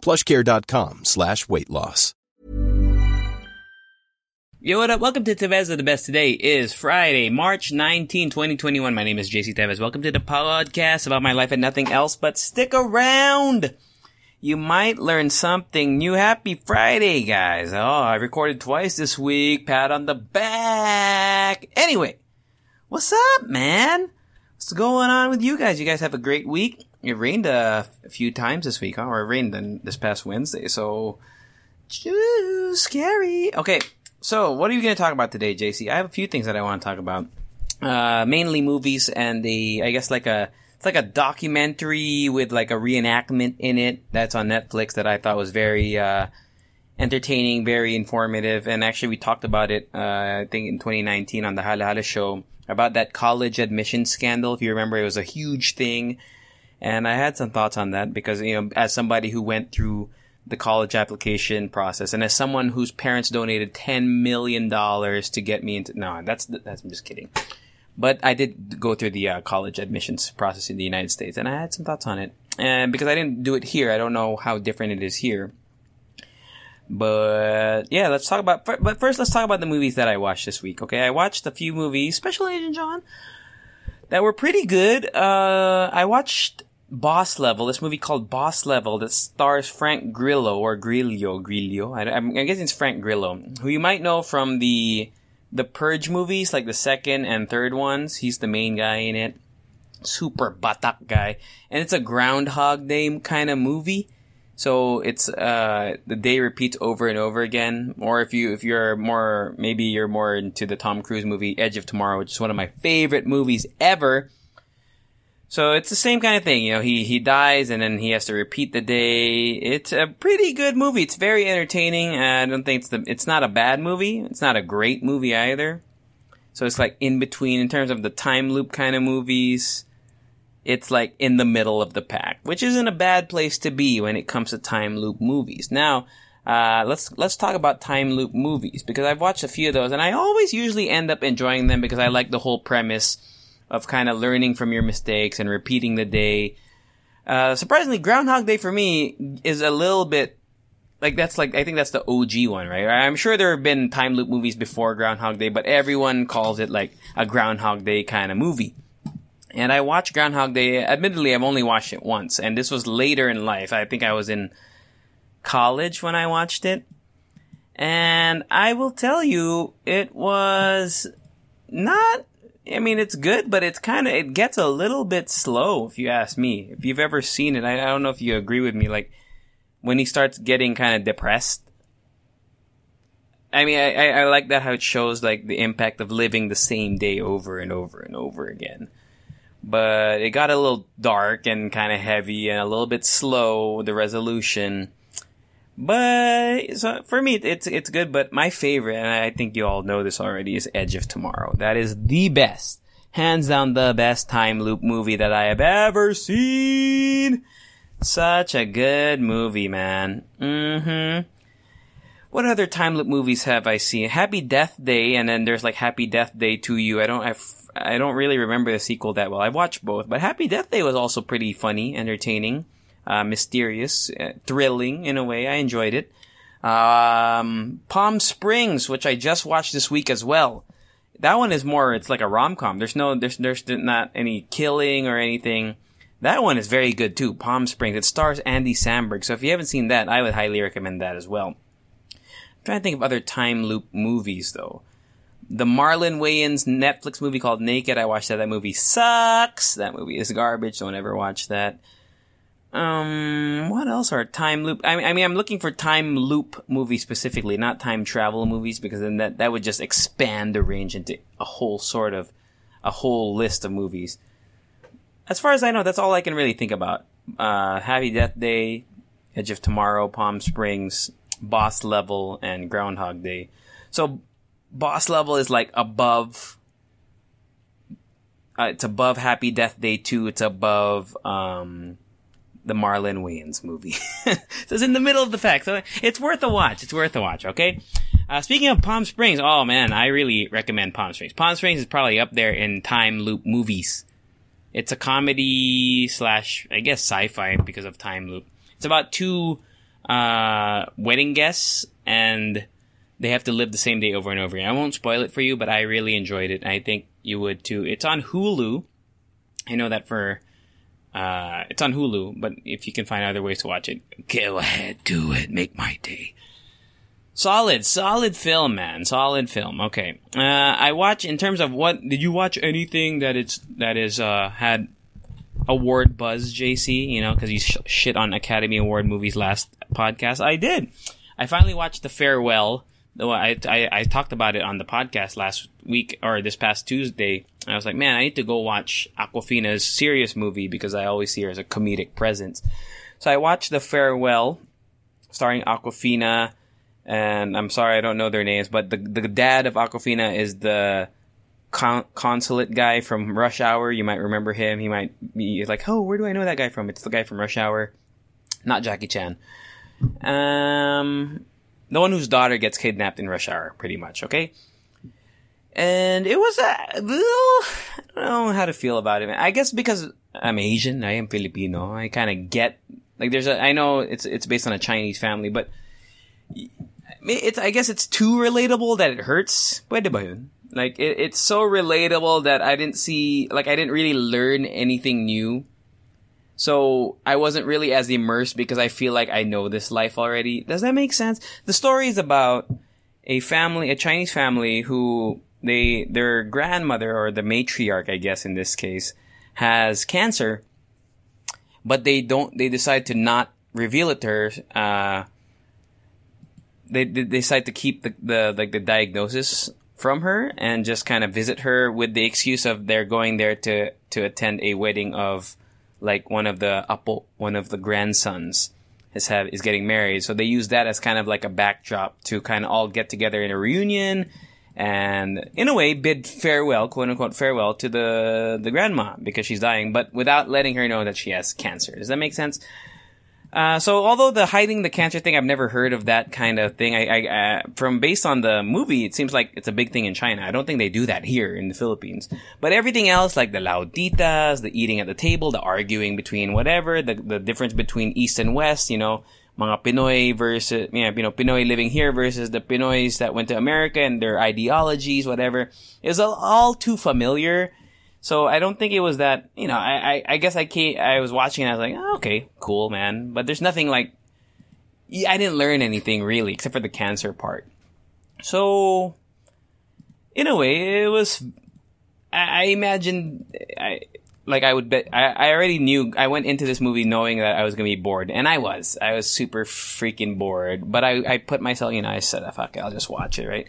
plushcare.com slash weight loss. Yo, what up? Welcome to Tevez of the Best. Today is Friday, March 19, 2021. My name is JC Tevez. Welcome to the podcast about my life and nothing else, but stick around. You might learn something new. Happy Friday, guys. Oh, I recorded twice this week. Pat on the back. Anyway, what's up, man? What's going on with you guys? You guys have a great week. It rained a, few times this week, huh? Or it rained this past Wednesday, so Choo, scary. Okay, so what are you going to talk about today, JC? I have a few things that I want to talk about. Uh, mainly movies and the, I guess like a, it's like a documentary with like a reenactment in it that's on Netflix that I thought was very, uh, entertaining, very informative. And actually we talked about it, uh, I think in 2019 on the Hala Hala show about that college admission scandal. If you remember, it was a huge thing. And I had some thoughts on that because, you know, as somebody who went through the college application process. And as someone whose parents donated $10 million to get me into, no, that's, that's, I'm just kidding. But I did go through the uh, college admissions process in the United States and I had some thoughts on it. And because I didn't do it here, I don't know how different it is here. But yeah, let's talk about, but first let's talk about the movies that I watched this week. Okay. I watched a few movies, Special Agent John, that were pretty good. Uh, I watched Boss Level, this movie called Boss Level that stars Frank Grillo or Grillo, Grillo. I, am guessing it's Frank Grillo, who you might know from the the Purge movies, like the second and third ones. He's the main guy in it. Super batak guy, and it's a Groundhog Day kind of movie. So it's uh the day repeats over and over again. Or if you if you're more maybe you're more into the Tom Cruise movie Edge of Tomorrow, which is one of my favorite movies ever so it's the same kind of thing, you know, he, he dies and then he has to repeat the day. It's a pretty good movie. It's very entertaining. I don't think it's the, it's not a bad movie. It's not a great movie either. So it's like in between in terms of the time loop kind of movies. It's like in the middle of the pack, which isn't a bad place to be when it comes to time loop movies. Now, uh, let's let's talk about time loop movies because I've watched a few of those and I always usually end up enjoying them because I like the whole premise of kind of learning from your mistakes and repeating the day. Uh, surprisingly, Groundhog Day for me is a little bit like that's like I think that's the OG one, right? I'm sure there have been time loop movies before Groundhog Day, but everyone calls it like a Groundhog Day kind of movie. And I watched Groundhog Day. Admittedly, I've only watched it once, and this was later in life. I think I was in college when I watched it. And I will tell you, it was not I mean, it's good, but it's kind of, it gets a little bit slow, if you ask me. If you've ever seen it, I, I don't know if you agree with me, like, when he starts getting kind of depressed. I mean, I, I, I like that how it shows, like, the impact of living the same day over and over and over again. But it got a little dark and kind of heavy and a little bit slow, the resolution. But so for me, it's it's good. But my favorite, and I think you all know this already, is Edge of Tomorrow. That is the best, hands down, the best time loop movie that I have ever seen. Such a good movie, man. Mm-hmm. What other time loop movies have I seen? Happy Death Day, and then there's like Happy Death Day to You. I don't, I, I don't really remember the sequel that well. I watched both, but Happy Death Day was also pretty funny, entertaining uh, mysterious, uh, thrilling in a way. I enjoyed it. Um, Palm Springs, which I just watched this week as well. That one is more, it's like a rom-com. There's no, there's, there's not any killing or anything. That one is very good too. Palm Springs. It stars Andy Samberg. So if you haven't seen that, I would highly recommend that as well. I'm trying to think of other time loop movies though. The Marlon Wayans Netflix movie called Naked. I watched that. That movie sucks. That movie is garbage. Don't ever watch that. Um, what else are time loop? I mean, I mean, I'm looking for time loop movies specifically, not time travel movies, because then that, that would just expand the range into a whole sort of, a whole list of movies. As far as I know, that's all I can really think about. Uh, Happy Death Day, Edge of Tomorrow, Palm Springs, Boss Level and Groundhog Day. So Boss Level is like above. Uh, it's above Happy Death Day 2. It's above um, the Marlon Wayans movie. so it's in the middle of the pack. So it's worth a watch. It's worth a watch. Okay. Uh, speaking of Palm Springs, oh man, I really recommend Palm Springs. Palm Springs is probably up there in time loop movies. It's a comedy slash, I guess, sci-fi because of time loop. It's about two uh, wedding guests and they have to live the same day over and over again. I won't spoil it for you, but I really enjoyed it. I think you would too. It's on Hulu. I know that for uh, it's on Hulu, but if you can find other ways to watch it, go ahead, do it. Make my day. Solid, solid film, man. Solid film. Okay. Uh, I watch in terms of what did you watch anything that it's that is uh had award buzz, JC? You know, because you sh- shit on Academy Award movies last podcast. I did. I finally watched The Farewell. I, I I talked about it on the podcast last week or this past Tuesday. I was like, man, I need to go watch Awkwafina's serious movie because I always see her as a comedic presence. So I watched The Farewell, starring Awkwafina, and I'm sorry I don't know their names, but the the dad of Awkwafina is the con- consulate guy from Rush Hour. You might remember him. He might be like, oh, where do I know that guy from? It's the guy from Rush Hour, not Jackie Chan. Um, the one whose daughter gets kidnapped in Rush Hour, pretty much. Okay. And it was, a I don't know how to feel about it. I guess because I'm Asian, I am Filipino. I kind of get like there's a. I know it's it's based on a Chinese family, but it's I guess it's too relatable that it hurts. Pwede ba yun? Like it, it's so relatable that I didn't see like I didn't really learn anything new. So I wasn't really as immersed because I feel like I know this life already. Does that make sense? The story is about a family, a Chinese family who they their grandmother or the matriarch, I guess in this case, has cancer, but they don't. They decide to not reveal it to her. Uh, they, they decide to keep the, the like the diagnosis from her and just kind of visit her with the excuse of they're going there to to attend a wedding of like one of the apo, one of the grandsons is have is getting married. So they use that as kind of like a backdrop to kind of all get together in a reunion and in a way bid farewell, quote unquote farewell to the the grandma because she's dying, but without letting her know that she has cancer. Does that make sense? Uh, so although the hiding the cancer thing, I've never heard of that kind of thing. I, I uh, from based on the movie, it seems like it's a big thing in China. I don't think they do that here in the Philippines. But everything else, like the lauditas, the eating at the table, the arguing between whatever, the the difference between East and West, you know, mga Pinoy versus, you know, Pinoy living here versus the Pinoys that went to America and their ideologies, whatever, is all too familiar so I don't think it was that, you know, I, I, I guess I came, I was watching and I was like, oh, okay, cool, man. But there's nothing like, I didn't learn anything really, except for the cancer part. So, in a way, it was, I, I imagined, I, like I would bet, I, I already knew, I went into this movie knowing that I was gonna be bored, and I was. I was super freaking bored, but I, I put myself, you know, I said, ah, fuck it, I'll just watch it, right?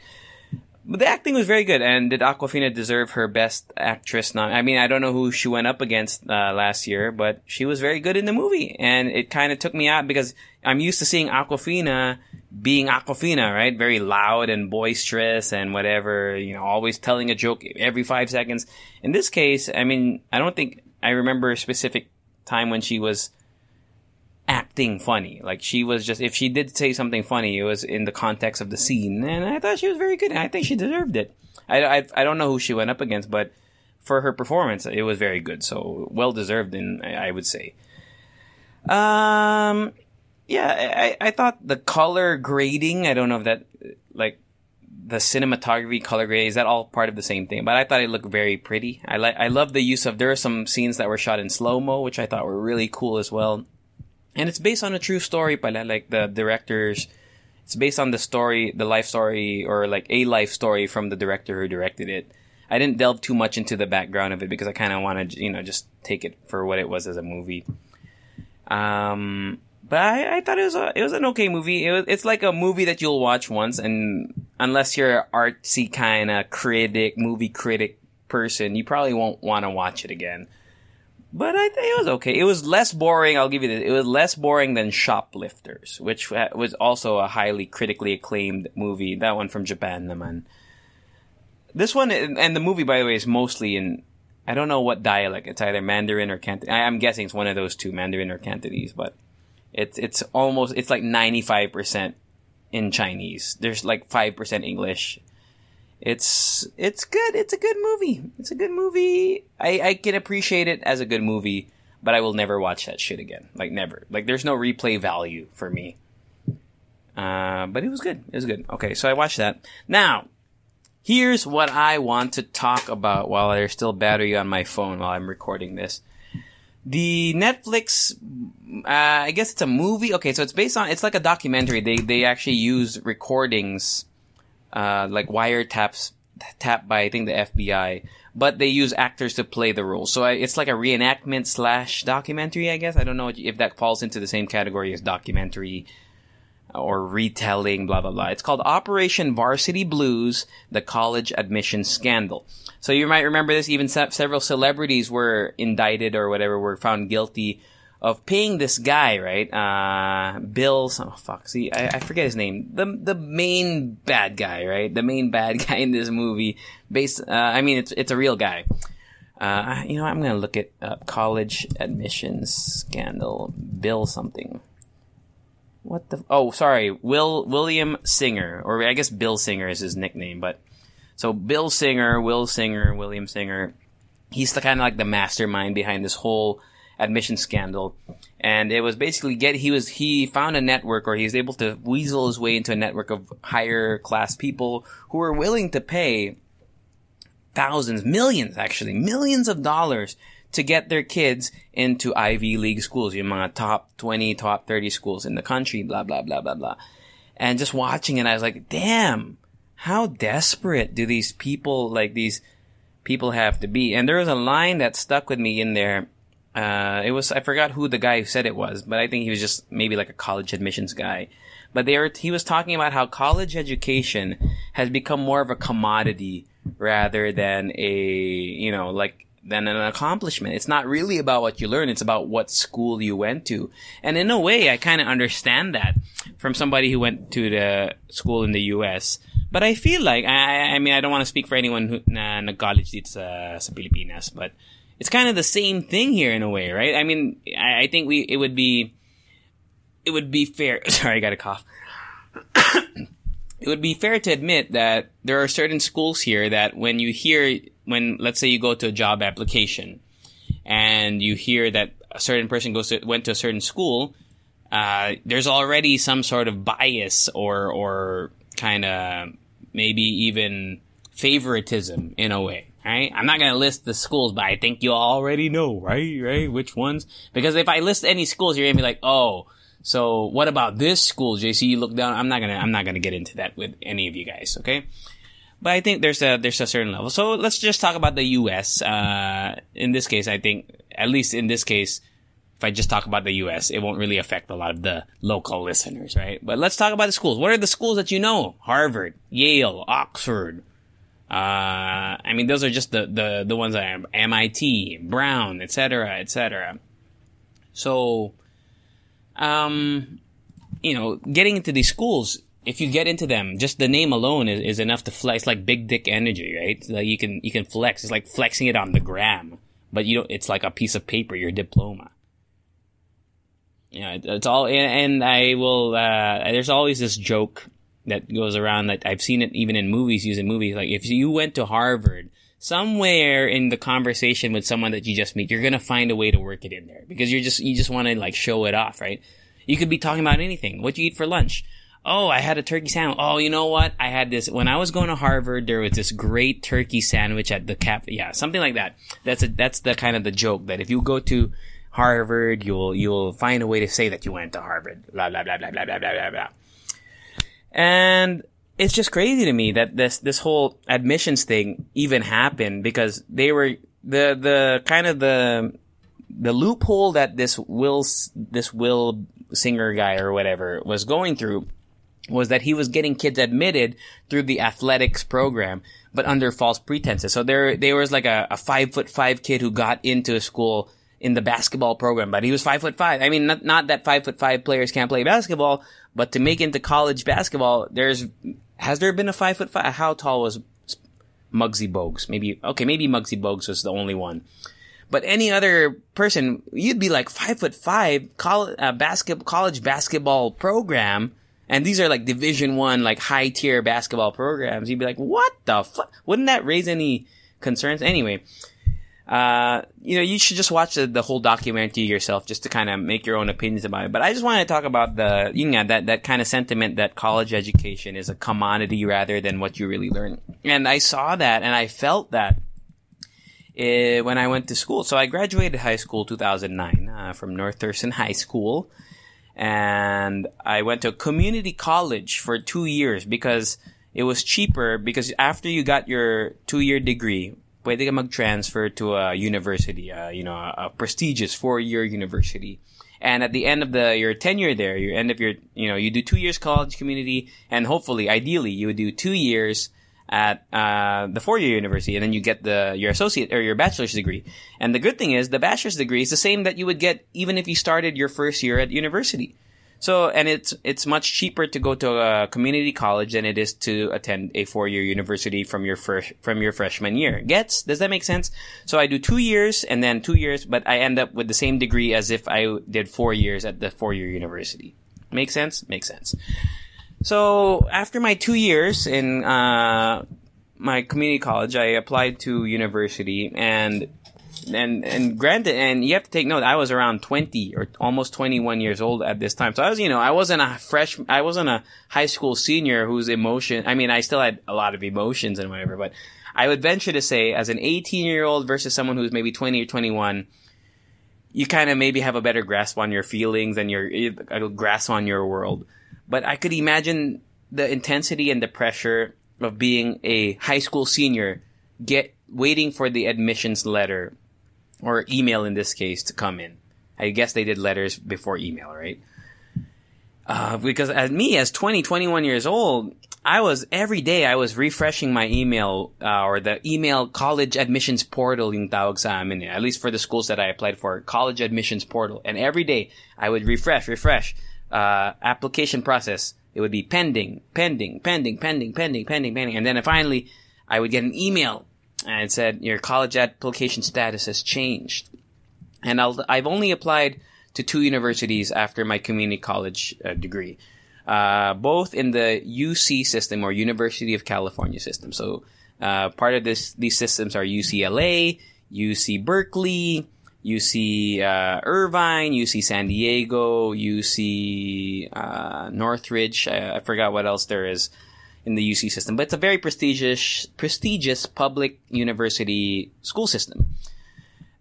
But the acting was very good, and did Awkwafina deserve her Best Actress? Not, I mean, I don't know who she went up against uh, last year, but she was very good in the movie, and it kind of took me out because I'm used to seeing Awkwafina being Awkwafina, right? Very loud and boisterous and whatever, you know, always telling a joke every five seconds. In this case, I mean, I don't think I remember a specific time when she was acting funny. Like she was just if she did say something funny, it was in the context of the scene, and I thought she was very good. And I think she deserved it. I, I, I don't know who she went up against, but for her performance, it was very good. So well deserved, in I would say. Um, yeah, I, I thought the color grading. I don't know if that like the cinematography, color grade is that all part of the same thing? But I thought it looked very pretty. I like I love the use of there are some scenes that were shot in slow mo, which I thought were really cool as well and it's based on a true story pala like the directors it's based on the story the life story or like a life story from the director who directed it. I didn't delve too much into the background of it because i kind of wanted you know just take it for what it was as a movie. Um but I, I thought it was a it was an okay movie. It was, it's like a movie that you'll watch once, and unless you're an artsy kind of critic, movie critic person, you probably won't want to watch it again but I think it was okay. It was less boring. I'll give you this. It was less boring than Shoplifters, which was also a highly critically acclaimed movie. That one from Japan, naman. This one and the movie, by the way, is mostly in. I don't know what dialect. It's either Mandarin or Cantonese. I'm guessing it's one of those two, Mandarin or Cantonese. But it's it's almost it's like 95 percent in Chinese. There's like five percent English. It's it's good. It's a good movie. It's a good movie. I I can appreciate it as a good movie, but I will never watch that shit again. Like never. Like there's no replay value for me. Uh, but it was good. It was good. Okay, so I watched that. Now, here's what I want to talk about while there's still battery on my phone while I'm recording this. The Netflix, uh, I guess it's a movie. Okay, so it's based on, it's like a documentary. They, they actually use recordings, uh, like wiretaps, tapped by, I think, the FBI, but they use actors to play the role. So it's like a reenactment slash documentary, I guess. I don't know if that falls into the same category as documentary or retelling, blah, blah, blah. It's called Operation Varsity Blues, the college admission scandal. So you might remember this, even se- several celebrities were indicted or whatever, were found guilty of paying this guy, right? Uh, Bill, oh fuck, see, I, I, forget his name. The, the main bad guy, right? The main bad guy in this movie, based, uh, I mean, it's, it's a real guy. Uh, you know, I'm gonna look at, college admissions scandal, Bill something. What the? Oh, sorry, Will William Singer, or I guess Bill Singer is his nickname. But so Bill Singer, Will Singer, William Singer, he's the kind of like the mastermind behind this whole admission scandal. And it was basically get he was he found a network, or he was able to weasel his way into a network of higher class people who were willing to pay thousands, millions actually, millions of dollars to get their kids into Ivy League schools, yung mga top 20, top 30 schools in the country, blah, blah, blah, blah, blah. And just watching it, I was like, damn, how desperate do these people, like these people have to be? And there was a line that stuck with me in there. Uh, it was, I forgot who the guy who said it was, but I think he was just maybe like a college admissions guy. But they were, he was talking about how college education has become more of a commodity rather than a, you know, like than an accomplishment. It's not really about what you learn. It's about what school you went to. And in a way, I kind of understand that from somebody who went to the school in the U.S. But I feel like, I, I mean, I don't want to speak for anyone who na nag-college dito sa, sa Pilipinas, but it's kind of the same thing here in a way, right? I mean, I, I think we, it would be, it would be fair. Sorry, I got a cough. it would be fair to admit that there are certain schools here that when you hear when let's say you go to a job application and you hear that a certain person goes to, went to a certain school, uh, there's already some sort of bias or or kind of maybe even favoritism in a way. Right? I'm not gonna list the schools, but I think you already know, right? Right? Which ones? Because if I list any schools, you're gonna be like, oh, so what about this school, JC? You look down. I'm not gonna, I'm not gonna get into that with any of you guys, okay? But I think there's a there's a certain level. So let's just talk about the U.S. Uh, in this case, I think at least in this case, if I just talk about the U.S., it won't really affect a lot of the local listeners, right? But let's talk about the schools. What are the schools that you know? Harvard, Yale, Oxford. Uh, I mean, those are just the the the ones that are MIT, Brown, etc., etc. So, um, you know, getting into these schools if you get into them, just the name alone is, is enough to flex. It's like big dick energy, right? Like you can you can flex. It's like flexing it on the gram, but you don't. It's like a piece of paper, your diploma. Yeah, it's all. And, and I will. Uh, there's always this joke that goes around that I've seen it even in movies, using movies. Like if you went to Harvard, somewhere in the conversation with someone that you just meet, you're gonna find a way to work it in there because you're just you just want to like show it off, right? You could be talking about anything. What you eat for lunch? Oh, I had a turkey sandwich. Oh, you know what? I had this when I was going to Harvard. There was this great turkey sandwich at the cap. Yeah, something like that. That's a, that's the kind of the joke that if you go to Harvard, you'll you'll find a way to say that you went to Harvard. Blah blah blah blah blah blah blah blah. And it's just crazy to me that this this whole admissions thing even happened because they were the the kind of the the loophole that this Will this Will Singer guy or whatever was going through was that he was getting kids admitted through the athletics program, but under false pretenses. So there, there was like a, a five foot five kid who got into a school in the basketball program, but he was five foot five. I mean, not, not that five foot five players can't play basketball, but to make into college basketball, there's, has there been a five foot five? How tall was Muggsy Bogues? Maybe, okay, maybe Muggsy Bogues was the only one. But any other person, you'd be like five foot five, college, uh, college basketball program. And these are like division one, like high tier basketball programs. You'd be like, what the fuck? Wouldn't that raise any concerns? Anyway, uh, you know, you should just watch the, the whole documentary yourself just to kind of make your own opinions about it. But I just wanted to talk about the, you know, that, that kind of sentiment that college education is a commodity rather than what you really learn. And I saw that and I felt that uh, when I went to school. So I graduated high school 2009 uh, from North Thurston High School. And I went to community college for two years because it was cheaper because after you got your two year degree, pwede ka mag-transfer to a university, uh, you know, a, a prestigious four-year university. And at the end of the your tenure there, your end of your, you know, you do two years college community, and hopefully, ideally, you would do two years at uh, the four-year university, and then you get the your associate or your bachelor's degree. And the good thing is, the bachelor's degree is the same that you would get even if you started your first year at university. So, and it's it's much cheaper to go to a community college than it is to attend a four year university from your first from your freshman year. Gets? Does that make sense? So I do two years and then two years, but I end up with the same degree as if I did four years at the four year university. Make sense? Makes sense. So after my two years in uh, my community college, I applied to university and and and granted, and you have to take note. I was around twenty or almost twenty one years old at this time, so I was, you know, I wasn't a fresh, I wasn't a high school senior whose emotion. I mean, I still had a lot of emotions and whatever, but I would venture to say, as an eighteen year old versus someone who's maybe twenty or twenty one, you kind of maybe have a better grasp on your feelings and your a grasp on your world. But I could imagine the intensity and the pressure of being a high school senior, get waiting for the admissions letter or email in this case to come in. I guess they did letters before email, right? Uh, because as me, as 20, 21 years old, I was every day I was refreshing my email uh, or the email college admissions portal yung tawag sa amin, eh. at least for the schools that I applied for, college admissions portal. And every day I would refresh, refresh, uh, application process. It would be pending, pending, pending, pending, pending, pending, pending. And then finally I would get an email and said your college application status has changed. And i have only applied to two universities after my community college uh, degree, uh, both in the UC system or University of California system. So uh, part of this these systems are UCLA, UC Berkeley, UC uh, Irvine, UC San Diego, UC uh, Northridge. I, I forgot what else there is in the UC system, but it's a very prestigious, prestigious public university school system.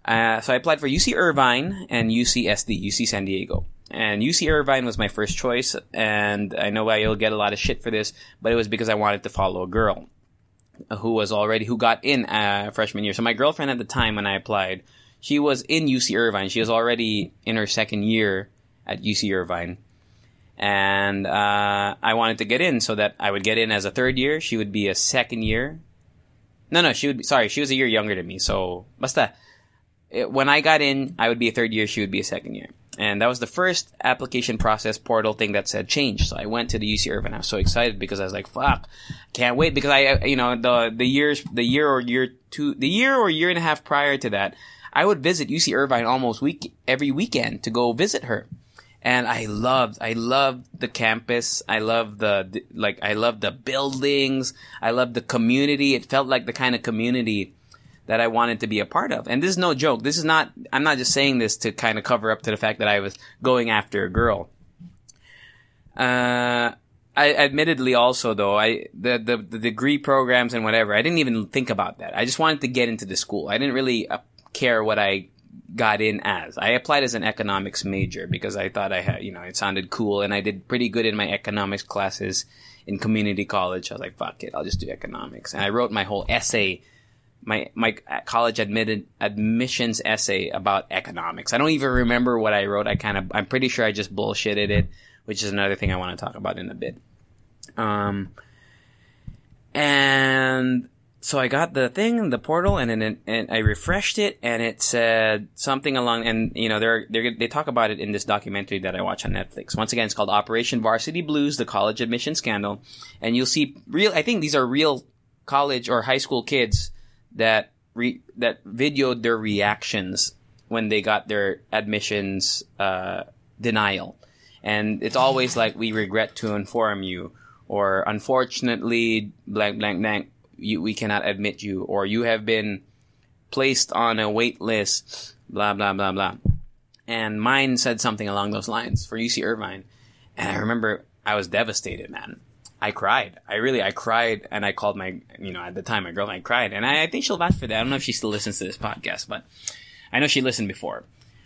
Uh, so I applied for UC Irvine and UCSD, UC San Diego. And UC Irvine was my first choice, and I know I'll get a lot of shit for this, but it was because I wanted to follow a girl who was already, who got in uh, freshman year. So my girlfriend at the time when I applied, she was in UC Irvine. She was already in her second year at UC Irvine and uh, I wanted to get in so that I would get in as a third year. She would be a second year. No, no, she would be sorry. She was a year younger than me. So, basta. It, when I got in, I would be a third year. She would be a second year, and that was the first application process portal thing that said change. So I went to the UC Irvine. I was so excited because I was like, "Fuck, can't wait!" Because I, you know, the the years, the year or year two, the year or year and a half prior to that, I would visit UC Irvine almost week every weekend to go visit her and I loved, I loved the campus. I loved the, the, like, I loved the buildings. I loved the community. It felt like the kind of community that I wanted to be a part of. And this is no joke. This is not, I'm not just saying this to kind of cover up to the fact that I was going after a girl. Uh, I admittedly also though, I, the, the, the degree programs and whatever, I didn't even think about that. I just wanted to get into the school. I didn't really uh, care what I got in as. I applied as an economics major because I thought I had, you know, it sounded cool and I did pretty good in my economics classes in community college. I was like, fuck it, I'll just do economics. And I wrote my whole essay, my, my college admitted admissions essay about economics. I don't even remember what I wrote. I kind of, I'm pretty sure I just bullshitted it, which is another thing I want to talk about in a bit. Um, and so I got the thing, the portal, and then and I refreshed it, and it said something along, and you know, they're, they're they talk about it in this documentary that I watch on Netflix. Once again, it's called Operation Varsity Blues: The College Admission Scandal, and you'll see real. I think these are real college or high school kids that re, that videoed their reactions when they got their admissions uh, denial, and it's always like, "We regret to inform you," or "Unfortunately, blank blank blank." You, we cannot admit you, or you have been placed on a wait list, blah, blah, blah, blah. And mine said something along those lines for UC Irvine. And I remember I was devastated, man. I cried. I really, I cried and I called my, you know, at the time, my girlfriend, I cried. And I, I think she'll vouch for that. I don't know if she still listens to this podcast, but I know she listened before.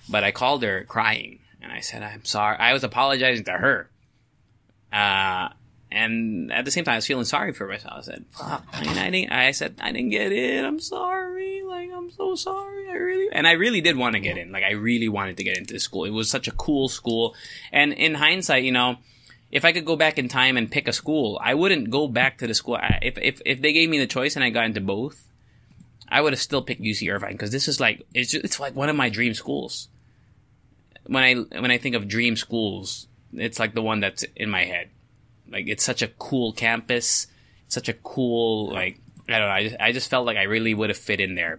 But I called her crying and I said, I'm sorry. I was apologizing to her. Uh, and at the same time, I was feeling sorry for myself. I said, "Fuck, I, mean, I didn't." I said, "I didn't get in. I'm sorry. Like, I'm so sorry. I really." And I really did want to get in. Like, I really wanted to get into this school. It was such a cool school. And in hindsight, you know, if I could go back in time and pick a school, I wouldn't go back to the school. If if if they gave me the choice and I got into both, I would have still picked UC Irvine because this is like it's just, it's like one of my dream schools. When I when I think of dream schools, it's like the one that's in my head. Like it's such a cool campus, such a cool like I don't know. I just, I just felt like I really would have fit in there.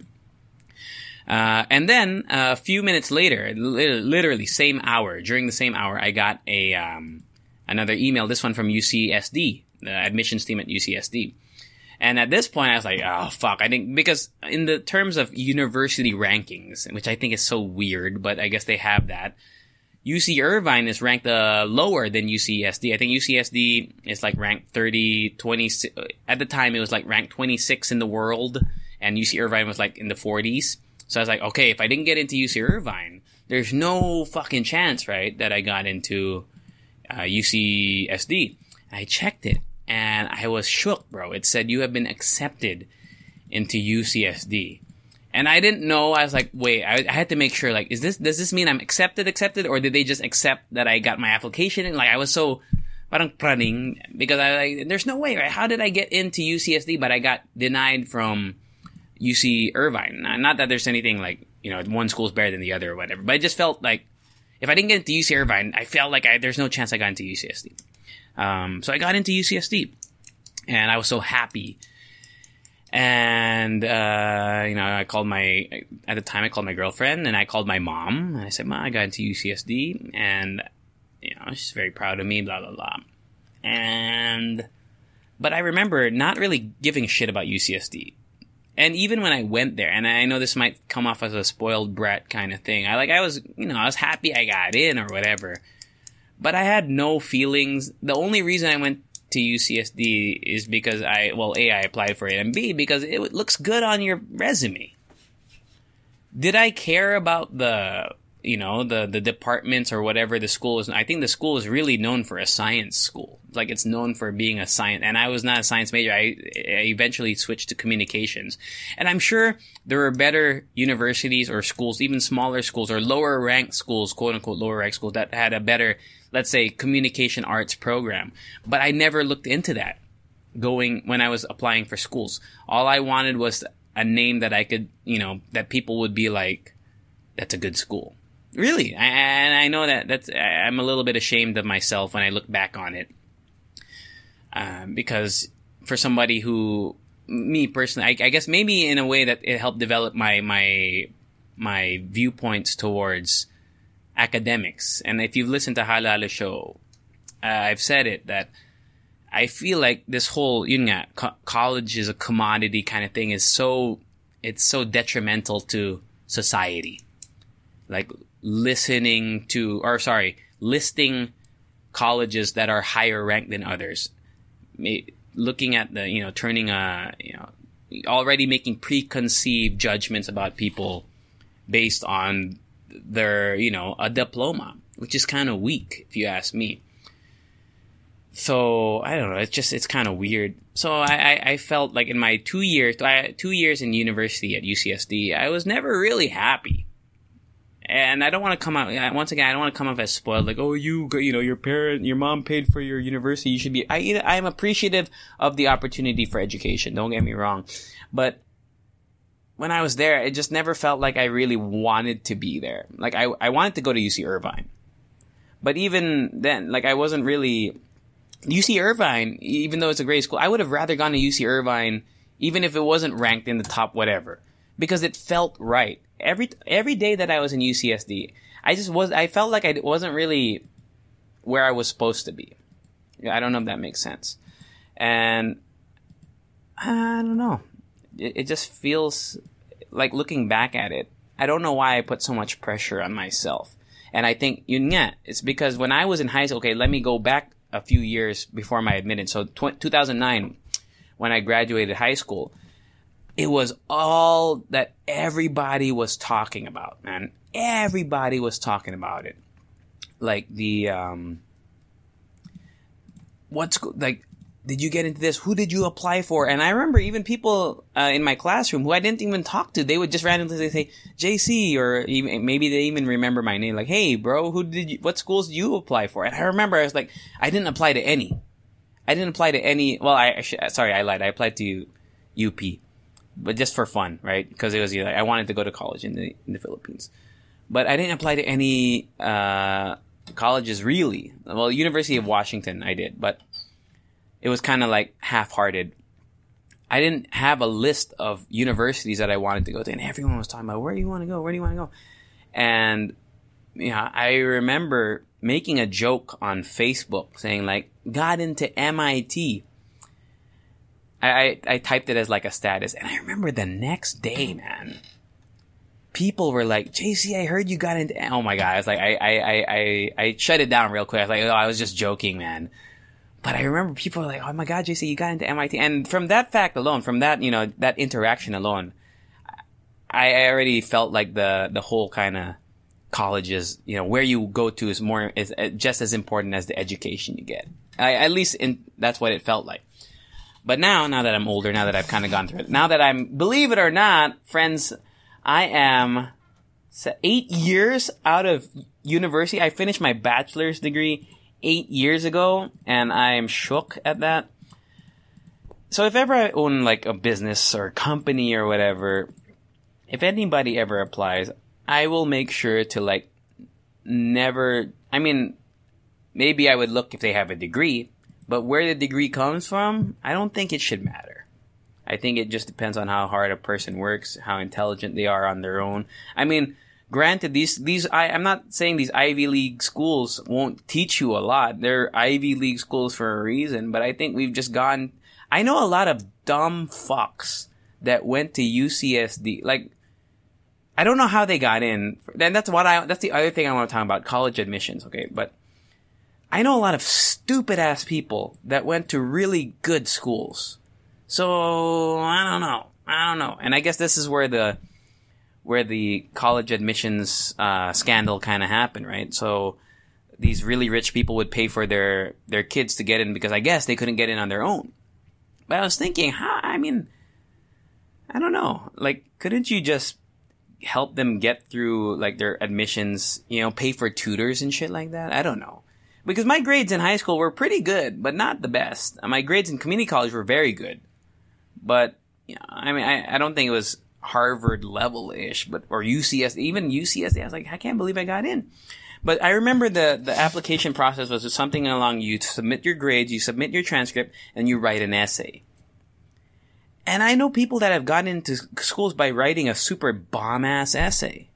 Uh, and then uh, a few minutes later, literally same hour, during the same hour, I got a um, another email. This one from UCSD, the admissions team at UCSD. And at this point, I was like, "Oh fuck!" I think because in the terms of university rankings, which I think is so weird, but I guess they have that. UC Irvine is ranked uh, lower than UCSD. I think UCSD is like ranked 30, 20. At the time, it was like ranked 26 in the world, and UC Irvine was like in the 40s. So I was like, okay, if I didn't get into UC Irvine, there's no fucking chance, right, that I got into uh, UCSD. I checked it, and I was shook, bro. It said you have been accepted into UCSD. And I didn't know. I was like, wait, I, I, had to make sure. Like, is this does this mean I'm accepted, accepted, or did they just accept that I got my application? And like, I was so parang praning because I like, there's no way, right? How did I get into UCSD, but I got denied from UC Irvine? Not that there's anything like you know one school's better than the other or whatever, but it just felt like if I didn't get into UC Irvine, I felt like I, there's no chance I got into UCSD. Um, so I got into UCSD, and I was so happy and, uh, you know, I called my, at the time I called my girlfriend and I called my mom and I said, Mom, I got into UCSD and, you know, she's very proud of me, blah, blah, blah. And, but I remember not really giving a shit about UCSD. And even when I went there, and I know this might come off as a spoiled brat kind of thing, I like, I was, you know, I was happy I got in or whatever. But I had no feelings. The only reason I went to UCSD is because I, well, A, I applied for it, and B, because it looks good on your resume. Did I care about the, you know, the, the departments or whatever the school is? I think the school is really known for a science school. Like it's known for being a science, and I was not a science major. I, I eventually switched to communications. And I'm sure there are better universities or schools, even smaller schools or lower ranked schools, quote unquote lower ranked schools that had a better let's say communication arts program. But I never looked into that going when I was applying for schools. All I wanted was a name that I could, you know, that people would be like, that's a good school. Really. And I know that that's, I'm a little bit ashamed of myself when I look back on it. Um, because for somebody who, me personally, I, I guess maybe in a way that it helped develop my, my, my viewpoints towards academics. And if you've listened to Halala show, uh, I've said it that I feel like this whole, yun nga, co- college is a commodity kind of thing is so, it's so detrimental to society. Like listening to, or sorry, listing colleges that are higher ranked than others. Looking at the, you know, turning a, you know, already making preconceived judgments about people based on their, you know, a diploma, which is kind of weak, if you ask me. So I don't know. It's just it's kind of weird. So I, I, I, felt like in my two years, two years in university at UCSD, I was never really happy. and I don't want to come out once again. I don't want to come off as spoiled, like oh you you know your parent your mom paid for your university. You should be. I I am appreciative of the opportunity for education. Don't get me wrong, but when I was there, it just never felt like I really wanted to be there. Like I I wanted to go to UC Irvine, but even then, like I wasn't really UC Irvine. Even though it's a great school, I would have rather gone to UC Irvine, even if it wasn't ranked in the top whatever, because it felt right every every day that I was in UCSD, I just was I felt like I wasn't really where I was supposed to be. I don't know if that makes sense, and I don't know. It, it just feels like looking back at it. I don't know why I put so much pressure on myself, and I think yun it's because when I was in high school. Okay, let me go back a few years before my admittance. So tw- 2009, when I graduated high school it was all that everybody was talking about, man. Everybody was talking about it. Like the um what's like did you get into this? Who did you apply for? And I remember even people uh, in my classroom who I didn't even talk to, they would just randomly say JC, or even, maybe they even remember my name. Like, hey, bro, who did you? What schools did you apply for? And I remember I was like, I didn't apply to any. I didn't apply to any. Well, I, sorry, I lied. I applied to UP but just for fun, right? Because it was you know, I wanted to go to college in the in the Philippines, but I didn't apply to any uh, colleges really. Well, University of Washington I did, but it was kind of like half-hearted. I didn't have a list of universities that I wanted to go to, and everyone was talking about where do you want to go, where do you want to go, and yeah, I remember making a joke on Facebook saying like got into MIT I, I, typed it as like a status, and I remember the next day, man. People were like, "JC, I heard you got into." Oh my god! I was like, I, I, I, I, I shut it down real quick. I was like, "Oh, I was just joking, man." But I remember people were like, "Oh my god, JC, you got into MIT," and from that fact alone, from that you know that interaction alone, I, I already felt like the the whole kind of colleges, you know, where you go to is more is uh, just as important as the education you get. I, at least in that's what it felt like. But now, now that I'm older, now that I've kind of gone through it, now that I'm, believe it or not, friends, I am eight years out of university. I finished my bachelor's degree eight years ago, and I am shook at that. So if ever I own like a business or company or whatever, if anybody ever applies, I will make sure to like never, I mean, maybe I would look if they have a degree, but where the degree comes from, I don't think it should matter. I think it just depends on how hard a person works, how intelligent they are on their own. I mean, granted, these, these, I, I'm not saying these Ivy League schools won't teach you a lot. They're Ivy League schools for a reason, but I think we've just gone, I know a lot of dumb fucks that went to UCSD. Like, I don't know how they got in. And that's what I, that's the other thing I want to talk about, college admissions, okay? But I know a lot of stupid ass people that went to really good schools. So I don't know. I don't know. And I guess this is where the where the college admissions uh, scandal kind of happened, right? So these really rich people would pay for their their kids to get in because I guess they couldn't get in on their own. But I was thinking, how? I mean, I don't know. Like, couldn't you just help them get through like their admissions? You know, pay for tutors and shit like that. I don't know because my grades in high school were pretty good, but not the best. My grades in community college were very good, but you know, I mean, I, I don't think it was Harvard level ish, but or UCS, even UCS. I was like, I can't believe I got in. But I remember the the application process was something along you submit your grades, you submit your transcript, and you write an essay. And I know people that have gotten into schools by writing a super bomb ass essay.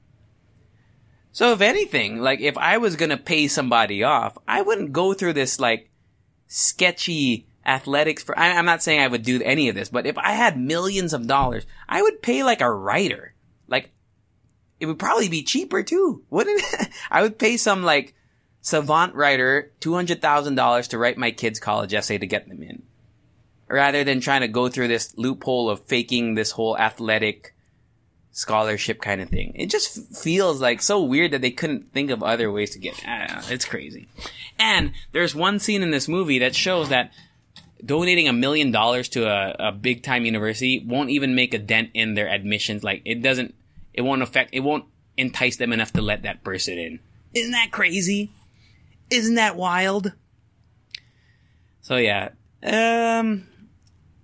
So if anything, like if I was gonna pay somebody off, I wouldn't go through this like sketchy athletics for, I, am not saying I would do any of this, but if I had millions of dollars, I would pay like a writer. Like, it would probably be cheaper too, wouldn't it? I would pay some like savant writer $200,000 to write my kid's college essay to get them in. Rather than trying to go through this loophole of faking this whole athletic scholarship kind of thing. It just feels like so weird that they couldn't think of other ways to get. Know, it's crazy. And there's one scene in this movie that shows that donating a million dollars to a, a big time university won't even make a dent in their admissions. Like it doesn't, it won't affect, it won't entice them enough to let that person in. Isn't that crazy? Isn't that wild? So yeah, um,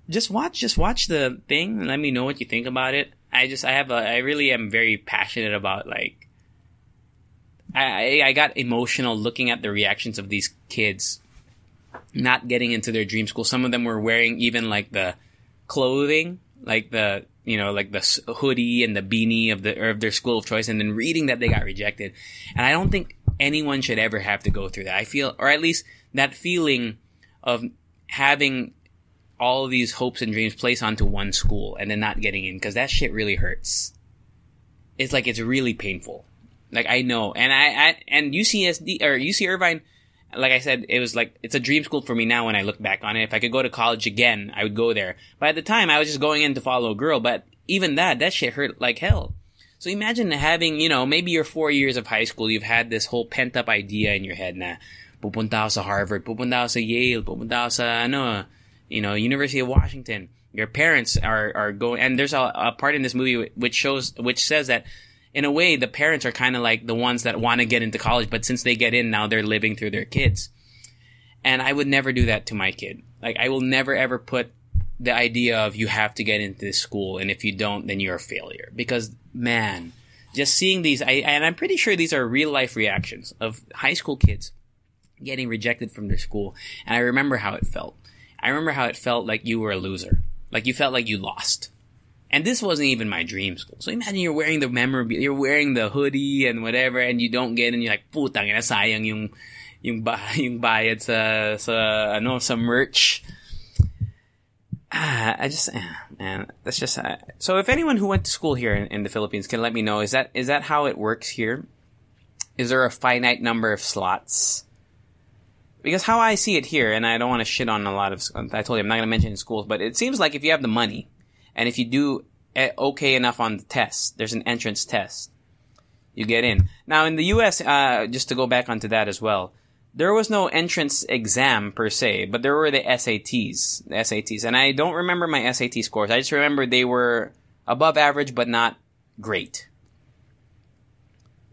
just watch, just watch the thing and let me know what you think about it. I just, I have a, I really am very passionate about like, I, I got emotional looking at the reactions of these kids not getting into their dream school. Some of them were wearing even like the clothing, like the you know like the hoodie and the beanie of the of their school of choice, and then reading that they got rejected. And I don't think anyone should ever have to go through that. I feel, or at least that feeling of having all these hopes and dreams placed onto one school and then not getting in because that shit really hurts. It's like it's really painful. Like I know, and I, I and UCSD or UC Irvine like I said, it was like it's a dream school for me now when I look back on it. If I could go to college again, I would go there. But at the time, I was just going in to follow a girl. But even that, that shit hurt like hell. So imagine having, you know, maybe your four years of high school, you've had this whole pent up idea in your head na pupunta sa Harvard, pupunta sa Yale, pupunta sa ano, you know, University of Washington. Your parents are are going, and there's a, a part in this movie which shows, which says that in a way, the parents are kind of like the ones that want to get into college, but since they get in now, they're living through their kids. And I would never do that to my kid. Like, I will never ever put the idea of you have to get into this school, and if you don't, then you're a failure. Because, man, just seeing these, I, and I'm pretty sure these are real life reactions of high school kids getting rejected from their school. And I remember how it felt. I remember how it felt like you were a loser. Like you felt like you lost. And this wasn't even my dream school. So imagine you're wearing the memorabilia, you're wearing the hoodie and whatever, and you don't get, and you're like, putang ina, sayang yung, yung, ba, yung bayad sa, sa, ano, sa merch. Ah, I just, ah, man, that's just, uh, so if anyone who went to school here in, in the Philippines can let me know, is that, is that how it works here? Is there a finite number of slots? Because how I see it here, and I don't want to shit on a lot of, I told you I'm not going to mention schools, but it seems like if you have the money, and if you do eh, okay enough on the test, there's an entrance test. You get in. Now in the U.S., uh, just to go back onto that as well, there was no entrance exam per se, but there were the SATs, the SATs, and I don't remember my SAT scores. I just remember they were above average, but not great.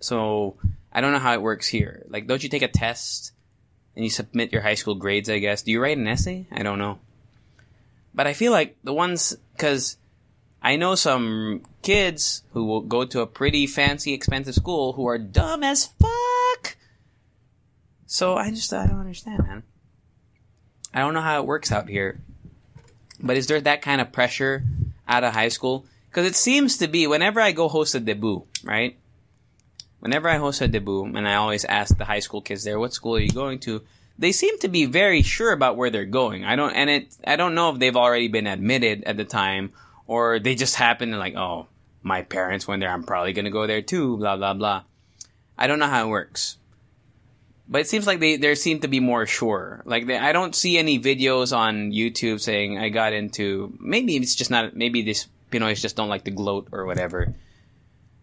So I don't know how it works here. Like, don't you take a test and you submit your high school grades? I guess. Do you write an essay? I don't know. But I feel like the ones, cause I know some kids who will go to a pretty fancy, expensive school who are dumb as fuck. So I just, I don't understand, man. I don't know how it works out here. But is there that kind of pressure out of high school? Because it seems to be whenever I go host a debut, right? Whenever I host a debut, and I always ask the high school kids there, what school are you going to? They seem to be very sure about where they're going. I don't, and it, I don't know if they've already been admitted at the time or they just happen to like, oh, my parents went there. I'm probably going to go there too, blah, blah, blah. I don't know how it works. But it seems like they, they seem to be more sure. Like they, I don't see any videos on YouTube saying I got into, maybe it's just not, maybe this Pinoys just don't like to gloat or whatever.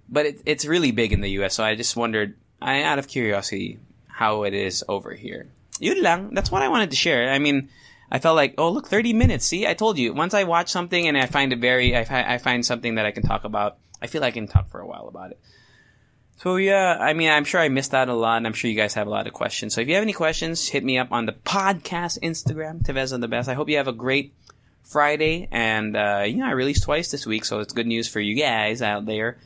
But it, it's really big in the US. So I just wondered, I, out of curiosity, how it is over here yun lang. That's what I wanted to share. I mean, I felt like, oh, look, 30 minutes. See, I told you. Once I watch something and I find it very, I, I find something that I can talk about, I feel I can talk for a while about it. So yeah, I mean, I'm sure I missed out a lot, and I'm sure you guys have a lot of questions. So if you have any questions, hit me up on the podcast Instagram, Tevez on the best. I hope you have a great Friday, and uh, you know, I released twice this week, so it's good news for you guys out there.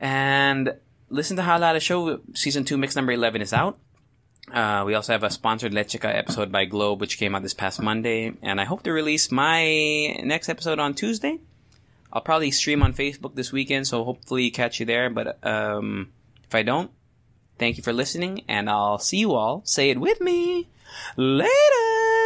And listen to How Halala Show season two, mix number eleven is out. Uh, we also have a sponsored Lechica episode by Globe, which came out this past Monday, and I hope to release my next episode on Tuesday. I'll probably stream on Facebook this weekend, so hopefully catch you there. But um, if I don't, thank you for listening, and I'll see you all. Say it with me later.